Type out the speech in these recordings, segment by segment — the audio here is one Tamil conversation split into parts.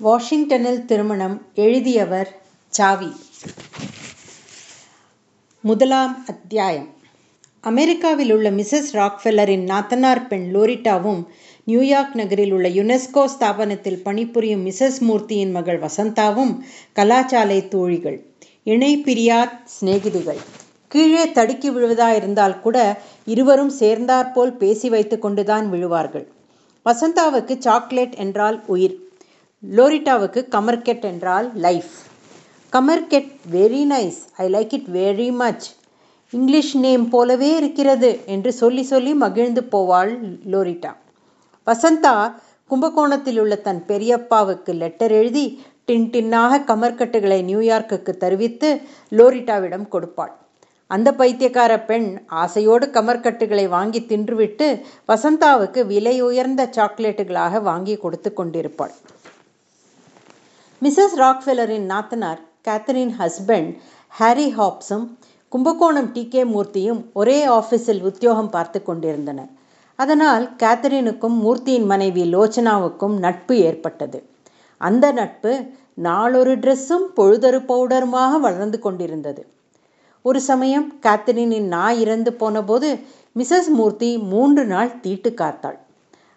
வாஷிங்டனில் திருமணம் எழுதியவர் சாவி. முதலாம் அத்தியாயம். அமெரிக்காவில் உள்ள மிசஸ் ராக்ஃபெல்லரின் நாத்தனார் பெண் லோரிட்டாவும் நியூயார்க் நகரில் உள்ள யுனெஸ்கோ ஸ்தாபனத்தில் பணிபுரியும் மிசஸ் மூர்த்தியின் மகள் வசந்தாவும் கலாச்சாலை தோழிகள் இணை பிரியார் சிநேகிதிகள். கீழே தடுக்கி விழுவதாயிருந்தால் கூட இருவரும் சேர்ந்தாற்போல் பேசி வைத்து கொண்டுதான் விழுவார்கள். வசந்தாவுக்கு சாக்லேட் என்றால் உயிர். லோரிட்டாவுக்கு கமர்கெட் என்றால் life. Kamarkat very nice I like it very much English name போலவே இருக்கிறது என்று சொல்லி சொல்லி மகிழ்ந்து போவாள் லோரிட்டா. வசந்தா கும்பகோணத்தில் உள்ள தன் பெரியப்பாவுக்கு லெட்டர் எழுதி டின் டின்னாக கமர்கட்டுகளை நியூயார்க்குக்கு தருவித்து லோரிட்டாவிடம் கொடுப்பாள். அந்த பைத்தியக்கார பெண் ஆசையோடு கமர்கட்டுகளை வாங்கி தின்றுவிட்டு வசந்தாவுக்கு விலை உயர்ந்த சாக்லேட்டுகளாக வாங்கி கொடுத்து கொண்டிருப்பாள். மிஸ்ஸஸ் ராக்ஃபெல்லரின் நாத்தனார் கேத்தரின் ஹஸ்பண்ட் ஹாரி ஹாப்ஸும் கும்பகோணம் டி கே மூர்த்தியும் ஒரே ஆஃபீஸில் உத்தியோகம் பார்த்து கொண்டிருந்தனர். அதனால் கேத்தரினுக்கும் மூர்த்தியின் மனைவி லோச்சனாவுக்கும் நட்பு ஏற்பட்டது. அந்த நட்பு நாளொரு ட்ரெஸ்ஸும் பொழுதொரு பவுடருமாக வளர்ந்து கொண்டிருந்தது. ஒரு சமயம் கேத்தரினின் நாய் இறந்து போனபோது மிஸ்ஸஸ் மூர்த்தி மூன்று நாள் தீட்டு காத்தாள்.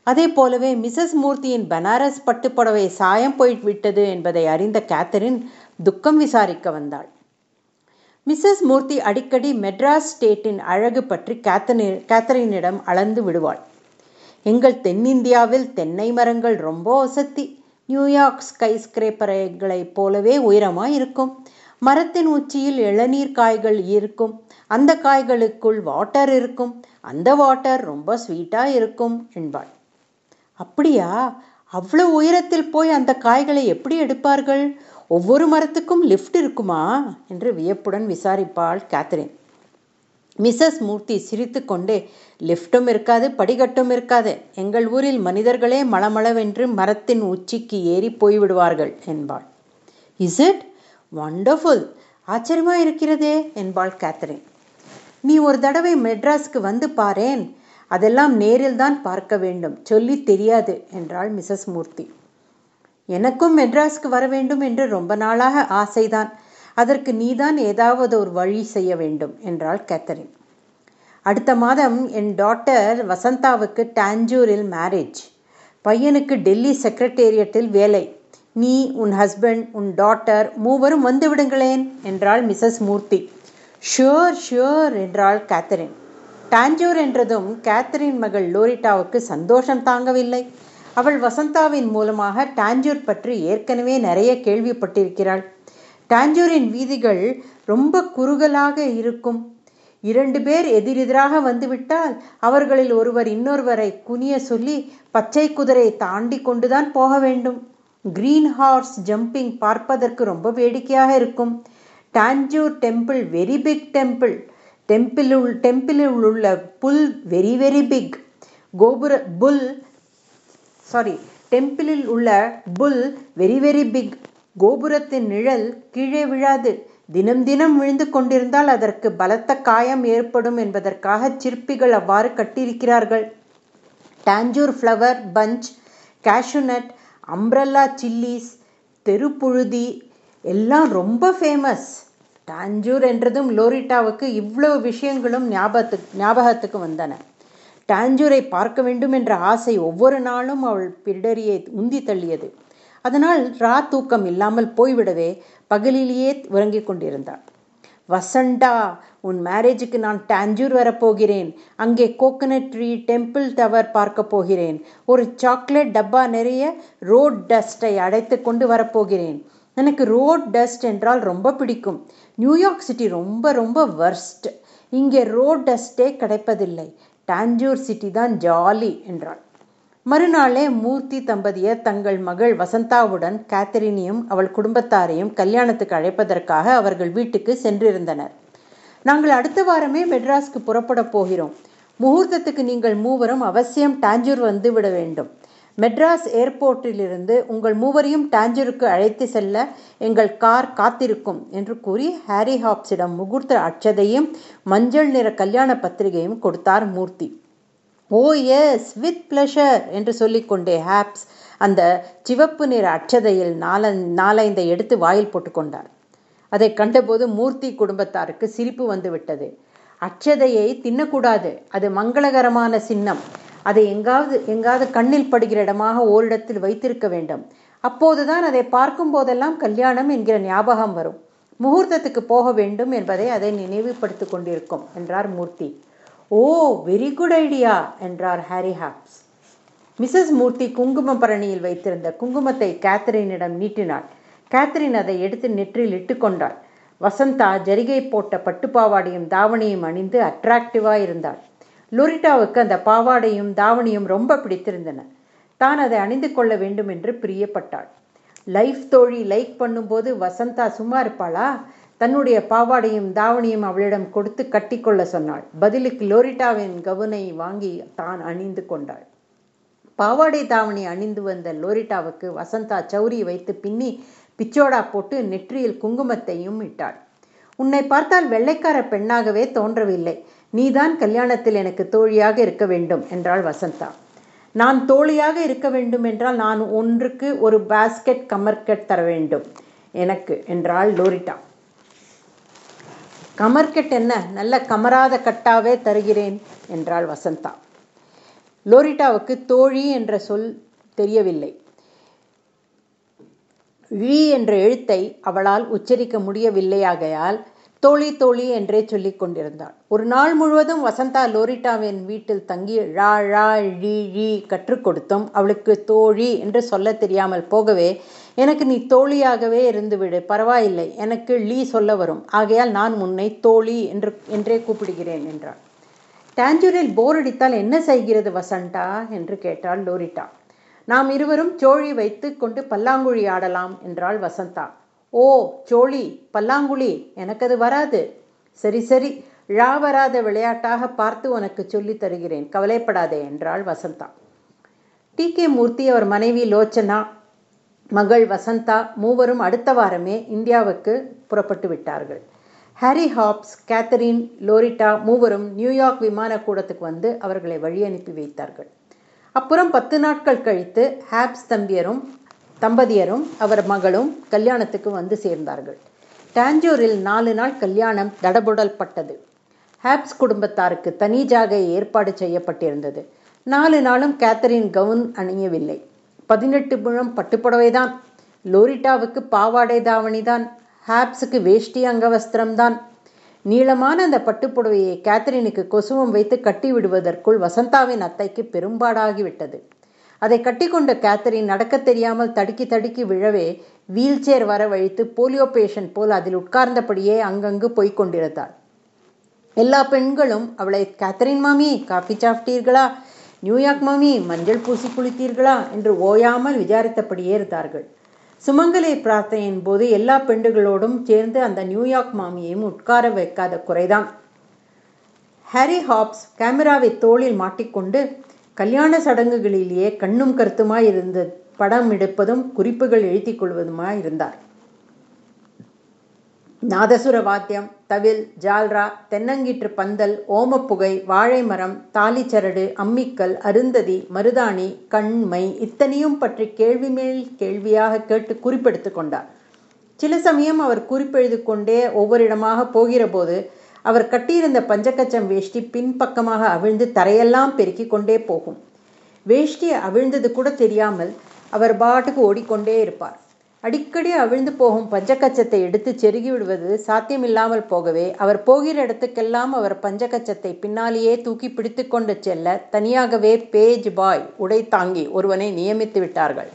அதே போலவே மிசஸ் மூர்த்தியின் பனாரஸ் பட்டுப்புடவை சாயம் போய்விட்டது என்பதை அறிந்த கேத்தரின் துக்கம் விசாரிக்க வந்தாள். மிஸ்ஸஸ் மூர்த்தி அடிக்கடி மெட்ராஸ் ஸ்டேட்டின் அழகு பற்றி கேத்தனி கேத்தரினிடம் அளந்து விடுவாள். எங்கள் தென்னிந்தியாவில் தென்னை மரங்கள் ரொம்ப வசதி. நியூயார்க் ஸ்கை ஸ்கிரேப்பரைகளைப் போலவே உயரமாக இருக்கும் மரத்தின் உச்சியில் இளநீர் காய்கள் இருக்கும். அந்த காய்களுக்குள் வாட்டர் இருக்கும். அந்த வாட்டர் ரொம்ப ஸ்வீட்டாக இருக்கும் என்பாள். அப்படியா? அவ்வளோ உயரத்தில் போய் அந்த காய்களை எப்படி எடுப்பார்கள்? ஒவ்வொரு மரத்துக்கும் லிஃப்ட் இருக்குமா? என்று வியப்புடன் விசாரிப்பாள் கேத்ரின் மிஸ்ஸஸ் மூர்த்தி சிரித்து கொண்டே லிஃப்ட்டும் இருக்காது படிகட்டும் இருக்காது. எங்கள் ஊரில் மனிதர்களே மளமளவென்று மரத்தின் உச்சிக்கு ஏறி போய்விடுவார்கள் என்பாள். இஸ் இட் வண்டர்ஃபுல் ஆச்சரியமாக இருக்கிறதே என்பாள் கேத்ரின் நீ ஒரு தடவை மெட்ராஸ்க்கு வந்து பாரேன். அதெல்லாம் நேரில் தான் பார்க்க வேண்டும். சொல்லி தெரியாது என்றாள் மிசஸ் மூர்த்தி. எனக்கும் மெட்ராஸ்க்கு வர வேண்டும் என்று ரொம்ப நாளாக ஆசைதான். அதற்கு நீதான் ஏதாவது ஒரு வழி செய்ய வேண்டும் என்றாள் கேத்தரின். அடுத்த மாதம் என் டாட்டர் வசந்தாவுக்கு டாஞ்சூரில் மேரேஜ் பையனுக்கு டெல்லி செக்ரட்டேரியட்டில் வேலை. நீ உன் ஹஸ்பண்ட் உன் டாட்டர் மூவரும் வந்துவிடுங்களேன் என்றாள் மிசஸ் மூர்த்தி. ஷியோர் ஷியோர் என்றாள் கேத்தரின். டான்ஜூர் என்றதும் கேத்தரின் மகள் லோரிட்டாவுக்கு சந்தோஷம் தாங்கவில்லை. அவள் வசந்தாவின் மூலமாக டான்ஜூர் பற்றி ஏற்கனவே நிறைய கேள்விப்பட்டிருக்கிறாள். டான்ஜூரின் வீதிகள் ரொம்ப குறுகலாக இருக்கும். இரண்டு பேர் எதிரெதிராக வந்துவிட்டால் அவர்களில் ஒருவர் இன்னொருவரை குனிய சொல்லி பச்சை குதிரையை தாண்டி கொண்டுதான் போக வேண்டும். கிரீன் ஹார்ஸ் ஜம்பிங் பார்ப்பதற்கு ரொம்ப வேடிக்கையாக இருக்கும். Tanjore temple very big temple. டெம்பிளுள் டெம்பிளில் உள்ள புல் வெரி வெரி பிக் கோபுர புல் சாரி டெம்பிளில் உள்ள புல் வெரி வெரி பிக் கோபுரத்தின் நிழல் கீழே விழாது. தினம் தினம் விழுந்து கொண்டிருந்தால் அதற்கு பலத்த காயம் ஏற்படும் என்பதற்காக சிற்பிகள் அவ்வாறு கட்டியிருக்கிறார்கள். Tanjore flower punch cashewnut umbrella chillies தெருப்புழுதி எல்லாம் ரொம்ப ஃபேமஸ் டாஞ்சூர் என்றதும் லோரிட்டாவுக்கு இவ்வளவு விஷயங்களும் ஞாபகத்துக்கு ஞாபகத்துக்கு வந்தன. டாஞ்சூரை பார்க்க வேண்டும் என்ற ஆசை ஒவ்வொரு நாளும் அவள் பிடரியை உந்தி தள்ளியது. அதனால் ரா தூக்கம் இல்லாமல் போய்விடவே பகலிலேயே உறங்கிக் கொண்டிருந்தாள். வசண்டா உன் மேரேஜுக்கு நான் டாஞ்சூர் வரப்போகிறேன். அங்கே கோகனட் ட்ரீ டெம்பிள் டவர் பார்க்க போகிறேன். ஒரு சாக்லேட் டப்பா நிறைய ரோட் டஸ்டை அடைத்து கொண்டு வரப்போகிறேன். எனக்கு ரோட் டஸ்ட் என்றால் ரொம்ப பிடிக்கும். நியூயார்க் சிட்டி ரொம்ப ரொம்ப வர்ஸ்ட் இங்கே ரோட் டஸ்டே கிடைப்பதில்லை. டாஞ்சூர் சிட்டி தான் ஜாலி என்றாள். மறுநாளே மூர்த்தி தம்பதியர் தங்கள் மகள் வசந்தாவுடன் கேத்தரினையும் அவள் குடும்பத்தாரையும் கல்யாணத்துக்கு அழைப்பதற்காக அவர்கள் வீட்டுக்கு சென்றிருந்தனர். நாங்கள் அடுத்த வாரமே மெட்ராஸ்க்கு புறப்பட போகிறோம். முகூர்த்தத்துக்கு நீங்கள் மூவரும் அவசியம் டாஞ்சூர் வந்து விட வேண்டும். மெட்ராஸ் ஏர்போர்ட்டிலிருந்து உங்கள் மூவரையும் டாஞ்சூருக்கு அழைத்து செல்ல எங்கள் கார் காத்திருக்கும் என்று கூறி ஹாரி ஹாப்ஸிடம் முகூர்த்த அச்சதையும் மஞ்சள் நிற கல்யாண பத்திரிகையும் கொடுத்தார் Murthy. Oh yes with pleasure என்று சொல்லிக்கொண்டே ஹாப்ஸ் அந்த சிவப்பு நிற அச்சதையில் நால நாலைந்தை எடுத்து வாயில் போட்டுக்கொண்டார் அதை கண்டபோது மூர்த்தி குடும்பத்தாருக்கு சிரிப்பு வந்து விட்டது அச்சதையை தின்னக்கூடாது. அது மங்களகரமான சின்னம். அதை எங்காவது எங்காவது கண்ணில் படுகிற இடமாக ஓரிடத்தில் வைத்திருக்க வேண்டும். அப்போதுதான் அதை பார்க்கும் போதெல்லாம் கல்யாணம் என்கிற ஞாபகம் வரும். முகூர்த்தத்துக்கு போக வேண்டும் என்பதை அதை நினைவுபடுத்தி கொண்டிருக்கும் என்றார் Murthy. Oh very good idea என்றார் ஹாரி ஹாப்ஸ். மிஸ்ஸஸ் மூர்த்தி குங்கும பரணியில் வைத்திருந்த குங்குமத்தை கேத்தரினிடம் நீட்டினாள். கேத்தரின் அதை எடுத்து நெற்றில் இட்டுக்கொண்டாள் வசந்தா ஜரிகை போட்ட பட்டுப்பாவாடையும் தாவணியும் அணிந்து அட்ராக்டிவாக இருந்தாள். லொரிட்டாவுக்கு அந்த பாவாடையும் தாவணியும் ரொம்ப பிடித்திருந்தன. தான் அதை அணிந்து கொள்ள வேண்டும் என்று பிரியப்பட்டாள். லைஃப் தோழி லைக் பண்ணும்போது வசந்தா சும்மா இருப்பாளா? தன்னுடைய பாவாடையும் தாவணியும் அவளிடம் கொடுத்து கட்டிக்கொள்ள சொன்னாள். பதிலுக்கு லோரிட்டாவின் கவுனை வாங்கி தான் அணிந்து கொண்டாள். பாவாடை தாவணி அணிந்து வந்த லோரிட்டாவுக்கு வசந்தா சௌரி வைத்து பின்னி பிச்சோடா போட்டு நெற்றியில் குங்குமத்தையும் இட்டாள். உன்னை பார்த்தால் வெள்ளைக்கார பெண்ணாகவே தோன்றவில்லை. நீதான் கல்யாணத்தில் எனக்கு தோழியாக இருக்க வேண்டும் என்றாள் வசந்தா. நான் தோழியாக இருக்க வேண்டும் என்றால் நான் ஒன்றுக்கு ஒரு பாஸ்கெட் கமர்கெட் தர வேண்டும் எனக்கு என்றாள் லோரிட்டா. கமர்கெட் என்ன? நல்ல கமராத கட்டாவே தருகிறேன் என்றாள் வசந்தா. லோரிட்டாவுக்கு தோழி என்ற சொல் தெரியவில்லை. ழி என்ற எழுத்தை அவளால் உச்சரிக்க முடியவில்லையாகையால் தோழி தோழி என்றே சொல்லிக் கொண்டிருந்தாள் ஒரு நாள் முழுவதும் வசந்தா லோரிட்டாவின் வீட்டில் தங்கி ழா ழா ழி ழி கற்றுக் கொடுத்தும். அவளுக்கு தோழி என்று சொல்ல தெரியாமல் போகவே எனக்கு நீ தோழியாகவே இருந்துவிடு பரவாயில்லை. எனக்கு லீ சொல்ல வரும். ஆகையால் நான் உன்னை தோழி என்று என்றே கூப்பிடுகிறேன் என்றாள் டாஞ்சூரில் போர் அடித்தால் என்ன செய்கிறது வசண்டா என்று கேட்டாள் லோரிட்டா. நாம் இருவரும் சோழி வைத்து கொண்டு பல்லாங்குழி ஆடலாம் என்றாள் வசந்தா. ஓ சோழி பல்லாங்குழி எனக்கு அது வராது. சரி சரி ழா வராத விளையாட்டாக பார்த்து உனக்கு சொல்லி தருகிறேன். கவலைப்படாதே என்றாள் வசந்தா. டி. கே. மூர்த்தி அவர் மனைவி லோச்சனா மகள் வசந்தா மூவரும் அடுத்த வாரமே இந்தியாவுக்கு புறப்பட்டு விட்டார்கள். ஹாரி ஹாப்ஸ் கேத்தரின் லோரிட்டா மூவரும் நியூயார்க் விமான கூடத்துக்கு வந்து அவர்களை வழி அனுப்பி வைத்தார்கள். அப்புறம் பத்து நாட்கள் கழித்து ஹாப்ஸ் தம்பியரும் தம்பதியரும் அவர் மகளும் கல்யாணத்துக்கு வந்து சேர்ந்தார்கள். டாஞ்சூரில் நாலு நாள் கல்யாணம் தடபுடல் பட்டது ஹாப்ஸ் குடும்பத்தாருக்கு தனி ஜாகை ஏற்பாடு செய்யப்பட்டிருந்தது. நாலு நாளும் கேத்தரின் கவுன் அணியவில்லை. பதினெட்டு முழம் பட்டுப்புடவைதான். லோரிட்டாவுக்கு பாவாடை தாவணி தான் ஹாப்ஸுக்கு வேஷ்டி அங்கவஸ்திரம்தான். நீளமான அந்த பட்டுப்புடவையை கேத்தரினுக்கு கொசுவம் வைத்து கட்டி விடுவதற்குள் வசந்தாவின் அத்தைக்கு பெரும்பாடாகிவிட்டது. அதை கட்டிக்கொண்ட கேத்தரின் நடக்க தெரியாமல் தடுக்கி தடுக்கி விழவே வீல் சேர் வரவழைத்து போலியோ பேஷண்ட் போல் அதில் உட்கார்ந்தபடியே அங்கங்கு போய்க் கொண்டிருந்தாள். எல்லா பெண்களும் அவளை கேத்தரின் மாமி காஃபி சாப்பிட்டீர்களா? நியூயார்க் மாமி மஞ்சள் பூசி குளித்தீர்களா? என்று ஓயாமல் விசாரித்தபடியே இருந்தார்கள். சுமங்கலை பிரார்த்தனையின் போது எல்லா பெண்டுகளோடும் சேர்ந்து அந்த நியூயார்க் மாமியையும் உட்கார வைக்காத குறைதான். ஹாரி ஹாப்ஸ் கேமராவை தோளில் மாட்டிக்கொண்டு கல்யாண சடங்குகளிலேயே கண்ணும் கருத்துமாய் இருந்த படம் எடுப்பதும் குறிப்புகள் எழுதி கொள்வதுமாய் இருந்தார். நாதசுர வாத்தியம் தவில் ஜால்ரா தென்னங்கீற்று பந்தல் ஓமப்புகை வாழை மரம் தாலிச்சரடு அம்மிக்கல் அருந்ததி மருதாணி கண்மை இத்தனையும் பற்றி கேள்வி மேல் கேள்வியாக கேட்டு குறிப்பெடுத்து கொண்டார். சில சமயம் அவர் குறிப்பெழுது கொண்டே ஒவ்வொரு இடமாக போகிற போது அவர் கட்டியிருந்த பஞ்சக்கச்சம் வேஷ்டி பின்பக்கமாக அவிழ்ந்து தரையெல்லாம் பெருக்கி கொண்டே போகும். வேஷ்டி அவிழ்ந்தது கூட தெரியாமல் அவர் பாட்டுக்கு ஓடிக்கொண்டே இருப்பார். அடிக்கடி அவிழ்ந்து போகும் பஞ்சக்கச்சத்தை எடுத்து செருகி விடுவது சாத்தியமில்லாமல் போகவே அவர் போகிற இடத்துக்கெல்லாம் அவர் பஞ்சக்கச்சத்தை பின்னாலேயே தூக்கி பிடித்து கொண்டு செல்ல தனியாகவே பேஜ் பாய் உடை தாங்கி ஒருவனை நியமித்து விட்டார்கள்.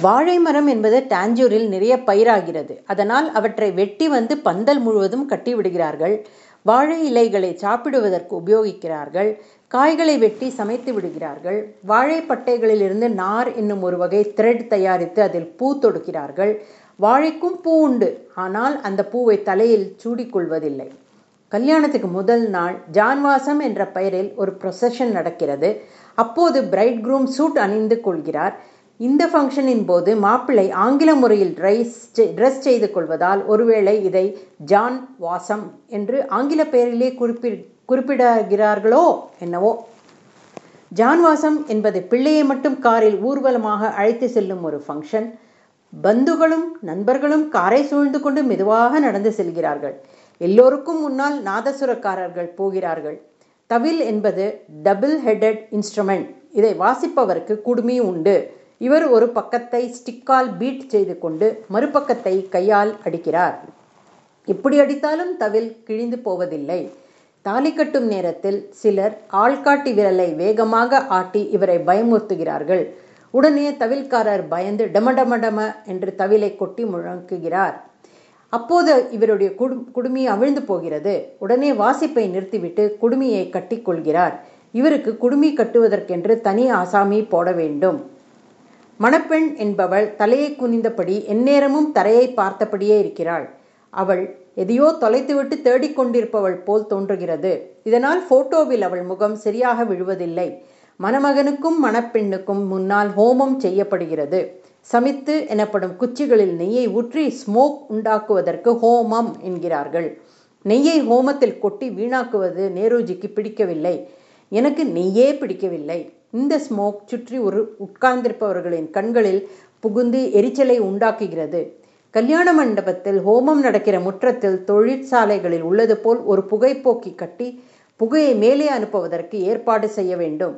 வாழை மரம் என்பது டாஞ்சூரில் நிறைய பயிராகிறது. அதனால் அவற்றை வெட்டி வந்து பந்தல் முழுவதும் கட்டிவிடுகிறார்கள் வாழை இலைகளை சாப்பிடுவதற்கு உபயோகிக்கிறார்கள். காய்களை வெட்டி சமைத்து விடுகிறார்கள். வாழைப்பட்டைகளிலிருந்து நார் என்னும் ஒரு வகை த்ரெட் தயாரித்து அதில் பூ தொடுக்கிறார்கள். வாழைக்கும் பூ உண்டு. ஆனால் அந்த பூவை தலையில் சூடிக்கொள்வதில்லை. கல்யாணத்துக்கு முதல் நாள் ஜான்வாசம் என்ற பெயரில் ஒரு ப்ரொசஷன் நடக்கிறது. அப்போது பிரைட் குரூம் சூட் அணிந்து கொள்கிறார். இந்த ஃபங்க்ஷனின் போது மாப்பிள்ளை ஆங்கில முறையில் ட்ரைஸ் ட்ரெஸ் செய்து கொள்வதால் ஒருவேளை இதை ஜான் வாசம் என்று ஆங்கில பெயரிலே குறிப்பி குறிப்பிடுகிறார்களோ என்னவோ. ஜான்வாசம் என்பது பிள்ளையை மட்டும் காரில் ஊர்வலமாக அழைத்து செல்லும் ஒரு ஃபங்க்ஷன் பந்துகளும் நண்பர்களும் காரை சூழ்ந்து கொண்டு மெதுவாக நடந்து செல்கிறார்கள். எல்லோருக்கும் முன்னால் நாதசுரக்காரர்கள் போகிறார்கள். தவில் என்பது டபுள் ஹெடட் இன்ஸ்ட்ருமெண்ட் இதை வாசிப்பவருக்கு குடுமி உண்டு. இவர் ஒரு பக்கத்தை ஸ்டிக்கால் பீட் செய்து கொண்டு மறுபக்கத்தை கையால் அடிக்கிறார். எப்படி அடித்தாலும் தவில் கிழிந்து போவதில்லை. தாலி கட்டும் நேரத்தில் சிலர் ஆள்காட்டி விரலை வேகமாக ஆட்டி இவரை பயமுறுத்துகிறார்கள். உடனே தவில்காரர் பயந்து டமடமடம என்று தவிலை கொட்டி முழங்குகிறார். அப்போது இவருடைய குடு குடுமி அவிழ்ந்து போகிறது. உடனே வாசிப்பை நிறுத்திவிட்டு குடுமியை கட்டிக்கொள்கிறார். இவருக்கு குடுமி கட்டுவதற்கென்று தனி ஆசாமி போட வேண்டும். மணப்பெண் என்பவள் தலையை குனிந்தபடி எந்நேரமும் தரையை பார்த்தபடியே இருக்கிறாள். அவள் எதையோ தொலைத்துவிட்டு தேடிக்கொண்டிருப்பவள் போல் தோன்றுகிறது. இதனால் போட்டோவில் அவள் முகம் சரியாக விழுவதில்லை. மணமகனுக்கும் மணப்பெண்ணுக்கும் முன்னால் ஹோமம் செய்யப்படுகிறது. சமித்து எனப்படும் குச்சிகளில் நெய்யை ஊற்றி ஸ்மோக் உண்டாக்குவதற்கு ஹோமம் என்கிறார்கள். நெய்யை ஹோமத்தில் கொட்டி வீணாக்குவது நேருஜிக்கு பிடிக்கவில்லை. எனக்கு நெய்யே பிடிக்கவில்லை. இந்த ஸ்மோக் சுற்றி ஒரு உட்கார்ந்திருப்பவர்களின் கண்களில் புகுந்து எரிச்சலை உண்டாக்குகிறது. கல்யாண மண்டபத்தில் ஹோமம் நடக்கிற முற்றத்தில் தொழிற்சாலைகளில் உள்ளது போல் ஒரு புகைப்போக்கி கட்டி புகையை மேலே அனுப்புவதற்கு ஏற்பாடு செய்ய வேண்டும்.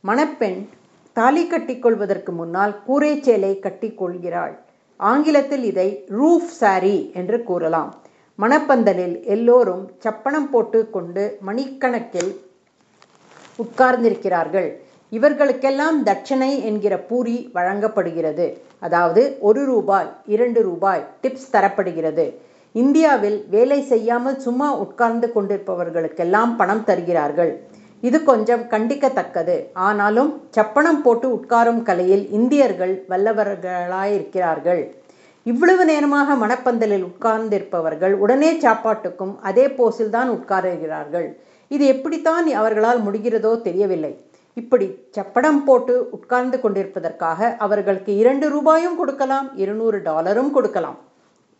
மணப்பெண் தாலி கட்டிக்கொள்வதற்கு முன்னால் கூரைச்சேலை கட்டி கொள்கிறாள். ஆங்கிலத்தில் இதை ரூஃப் சாரி என்று கூறலாம். மணப்பந்தலில் எல்லோரும் சப்பனம் போட்டு கொண்டு மணிக்கணக்கில் உட்கார்ந்திருக்கிறார்கள். இவர்களுக்கெல்லாம் தட்சணை என்கிற பூரி வழங்கப்படுகிறது. அதாவது ஒரு ரூபாய் இரண்டு ரூபாய் டிப்ஸ் தரப்படுகிறது. இந்தியாவில் வேலை செய்யாமல் சும்மா உட்கார்ந்து கொண்டிருப்பவர்களுக்கெல்லாம் பணம் தருகிறார்கள். இது கொஞ்சம் கண்டிக்கத்தக்கது. ஆனாலும் சப்பனம் போட்டு உட்காரும் கலையில் இந்தியர்கள் வல்லவர்களாயிருக்கிறார்கள். இவ்வளவு நேரமாக மணப்பந்தலில் உட்கார்ந்திருப்பவர்கள் உடனே சாப்பாட்டுக்கும் அதே போஸில் தான் உட்காருகிறார்கள். இது எப்படித்தான் அவர்களால் முடிகிறதோ தெரியவில்லை. இப்படி சப்படம் போட்டு உட்கார்ந்து கொண்டிருப்பதற்காக அவர்களுக்கு இரண்டு ரூபாயும் கொடுக்கலாம் இருநூறு டாலரும் கொடுக்கலாம்.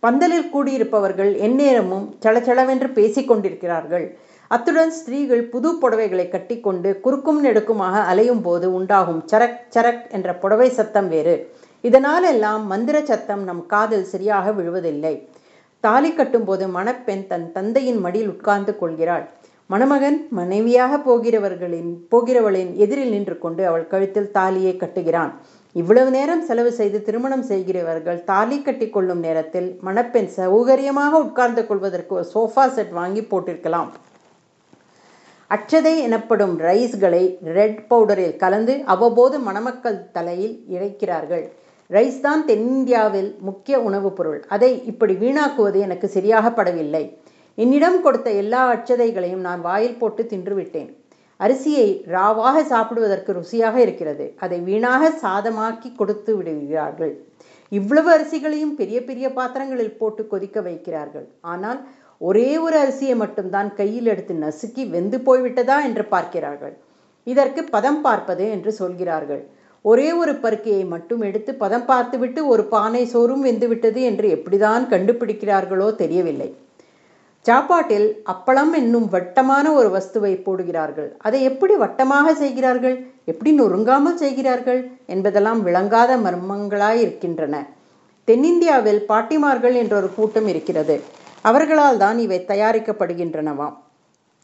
பந்தலில் கூடியிருப்பவர்கள் எந்நேரமும் சளச்சளவென்று பேசிக் கொண்டிருக்கிறார்கள். அத்துடன் ஸ்திரீகள் புது புடவைகளை கட்டிக்கொண்டு குறுக்கும் நெடுக்குமாக அலையும் போது உண்டாகும் சரக் சரக் என்ற புடவை சத்தம் வேறு. இதனாலெல்லாம் மந்திர சத்தம் நம் காதில் சரியாக விழுவதில்லை. தாலி கட்டும்போது மணப்பெண் தன் தந்தையின் மடியில் உட்கார்ந்து கொள்கிறாள். மணமகன் மனைவியாக போகிறவர்களின் போகிறவளின் எதிரில் நின்று கொண்டு அவள் கழுத்தில் தாலியை கட்டுகிறான். இவ்வளவு நேரம் செலவு செய்து திருமணம் செய்கிறவர்கள் தாலி கட்டி கொள்ளும் நேரத்தில் மணப்பெண் சௌகரியமாக உட்கார்ந்து கொள்வதற்கு ஒரு சோஃபா செட் வாங்கி போட்டிருக்கலாம். அச்சதை எனப்படும் ரைஸ்களை ரெட் பவுடரில் கலந்து அவ்வப்போது மணமக்கள் தலையில் இறைக்கிறார்கள். ரைஸ் தான் தென்னிந்தியாவில் முக்கிய உணவுப் பொருள். அதை இப்படி வீணாக்குவது எனக்கு சரியாக படவில்லை என்னிடம் கொடுத்த எல்லா அச்சதைகளையும் நான் வாயில் போட்டு தின்றுவிட்டேன். அரிசியை ராவாக சாப்பிடுவதற்கு ருசியாக இருக்கிறது. அதை வீணாக சாதமாக்கி கொடுத்து விடுகிறார்கள். இவ்வளவு அரிசிகளையும் பெரிய பெரிய பாத்திரங்களில் போட்டு கொதிக்க வைக்கிறார்கள். ஆனால் ஒரே ஒரு அரிசியை மட்டும்தான் கையில் எடுத்து நசுக்கி வெந்து போய்விட்டதா என்று பார்க்கிறார்கள். இதற்கு பதம் பார்ப்பது என்று சொல்கிறார்கள். ஒரே ஒரு பருக்கையை மட்டும் எடுத்து பதம் பார்த்துவிட்டு ஒரு பானை சோறும் வெந்துவிட்டது என்று எப்படிதான் கண்டுபிடிக்கிறார்களோ தெரியவில்லை. சாப்பாட்டில் அப்பளம் என்னும் வட்டமான ஒரு வஸ்துவை போடுகிறார்கள். அதை எப்படி வட்டமாக செய்கிறார்கள்? எப்படி நொறுங்காமல் செய்கிறார்கள்? என்பதெல்லாம் விளங்காத மர்மங்களாய் இருக்கின்றன. தென்னிந்தியாவில் பாட்டிமார்கள் என்ற ஒரு கூட்டம் இருக்கிறது. அவர்களால் தான் இவை தயாரிக்கப்படுகின்றனவாம்.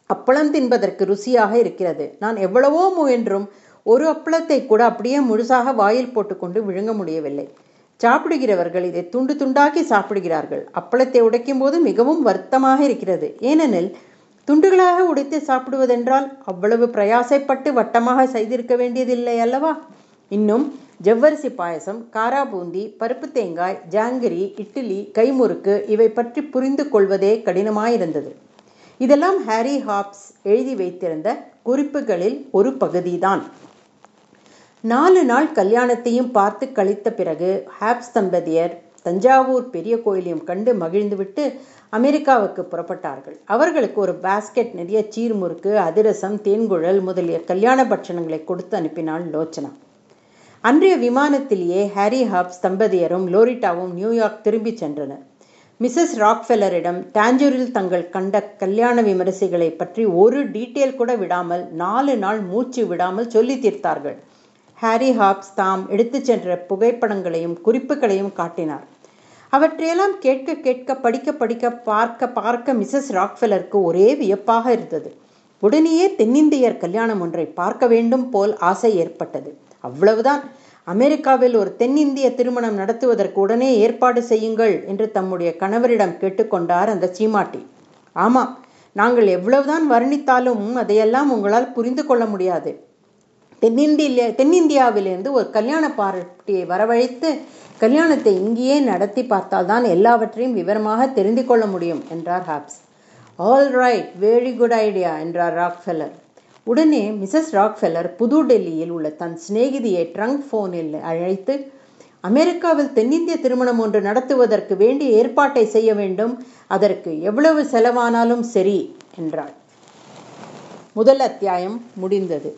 அப்பளம் தின்பதற்கு ருசியாக இருக்கிறது. நான் எவ்வளவோ முயன்றும் ஒரு அப்பளத்தை கூட அப்படியே முழுசாக வாயில் போட்டுக்கொண்டு விழுங்க முடியவில்லை. சாப்பிடுகிறவர்கள் இதை துண்டு துண்டாக்கி சாப்பிடுகிறார்கள். அப்பளத்தை உடைக்கும் போது மிகவும் வருத்தமாக இருக்கிறது. ஏனெனில் துண்டுகளாக உடைத்து சாப்பிடுவதென்றால் அவ்வளவு பிரயாசைப்பட்டு வட்டமாக செய்திருக்க வேண்டியதில்லை அல்லவா? இன்னும் ஜவ்வரிசி பாயசம் காரா பூந்தி பருப்பு தேங்காய் ஜாங்கிரி இட்லி கைமுறுக்கு இவை பற்றி புரிந்து கொள்வதே கடினமாயிருந்தது. இதெல்லாம் ஹாரி ஹாப்ஸ் எழுதி வைத்திருந்த குறிப்புகளில் ஒரு பகுதிதான். நாலு நாள் கல்யாணத்தையும் பார்த்து கழித்த பிறகு ஹாப்ஸ் தம்பதியர் தஞ்சாவூர் பெரிய கோயிலையும் கண்டு மகிழ்ந்துவிட்டு அமெரிக்காவுக்கு புறப்பட்டார்கள். அவர்களுக்கு ஒரு பாஸ்கெட் நிறைய சீர்முறுக்கு அதிரசம் தேன்குழல் முதலிய கல்யாண பட்சணங்களை கொடுத்து அனுப்பினாள் லோச்சனா. அன்றைய விமானத்திலேயே ஹாரி ஹாப்ஸ் தம்பதியரும் லோரிட்டாவும் நியூயார்க் திரும்பி சென்றனர். மிஸ்ஸஸ் ராக்ஃபெல்லரிடம் டாஞ்சூரில் தங்கள் கண்ட கல்யாண விமரிசைகளை பற்றி ஒரு டீட்டெயில் கூட விடாமல் நாலு நாள் மூச்சு விடாமல் சொல்லி தீர்த்தார்கள். ஹாரி ஹாப்ஸ் தாம் எடுத்துச் சென்ற புகைப்படங்களையும் குறிப்புகளையும் காட்டினார். அவற்றையெல்லாம் கேட்க கேட்க படிக்க படிக்க பார்க்க பார்க்க மிஸ்ஸஸ் ராக்ஃபெல்லருக்கு ஒரே வியப்பாக இருந்தது. உடனேயே தென்னிந்தியர் கல்யாணம் ஒன்றை பார்க்க வேண்டும் போல் ஆசை ஏற்பட்டது. அவ்வளவுதான். அமெரிக்காவில் ஒரு தென்னிந்திய திருமணம் நடத்துவதற்கு உடனே ஏற்பாடு செய்யுங்கள் என்று தம்முடைய கணவரிடம் கேட்டுக்கொண்டார் அந்த சீமாட்டி. ஆமாம் நாங்கள் எவ்வளவுதான் வர்ணித்தாலும் அதையெல்லாம் உங்களால் புரிந்து கொள்ள முடியாது. தென்னிந்திய தென்னிந்தியாவிலிருந்து ஒரு கல்யாண பார்ட்டியை வரவழைத்து கல்யாணத்தை இங்கேயே நடத்தி பார்த்தால்தான் எல்லாவற்றையும் விவரமாக தெரிந்து கொள்ள முடியும் என்றார் Hobbs. All right very good idea என்றார் ராக்ஃபெல்லர். உடனே மிஸ்ஸஸ் ராக்ஃபெல்லர் புது டெல்லியில் உள்ள தன் சிநேகிதியை ட்ரங்க் ஃபோனில் அழைத்து அமெரிக்காவில் தென்னிந்திய திருமணம் ஒன்று நடத்துவதற்கு வேண்டிய ஏற்பாட்டை செய்ய வேண்டும். அதற்கு எவ்வளவு செலவானாலும் சரி என்றாள். முதல் அத்தியாயம் முடிந்தது.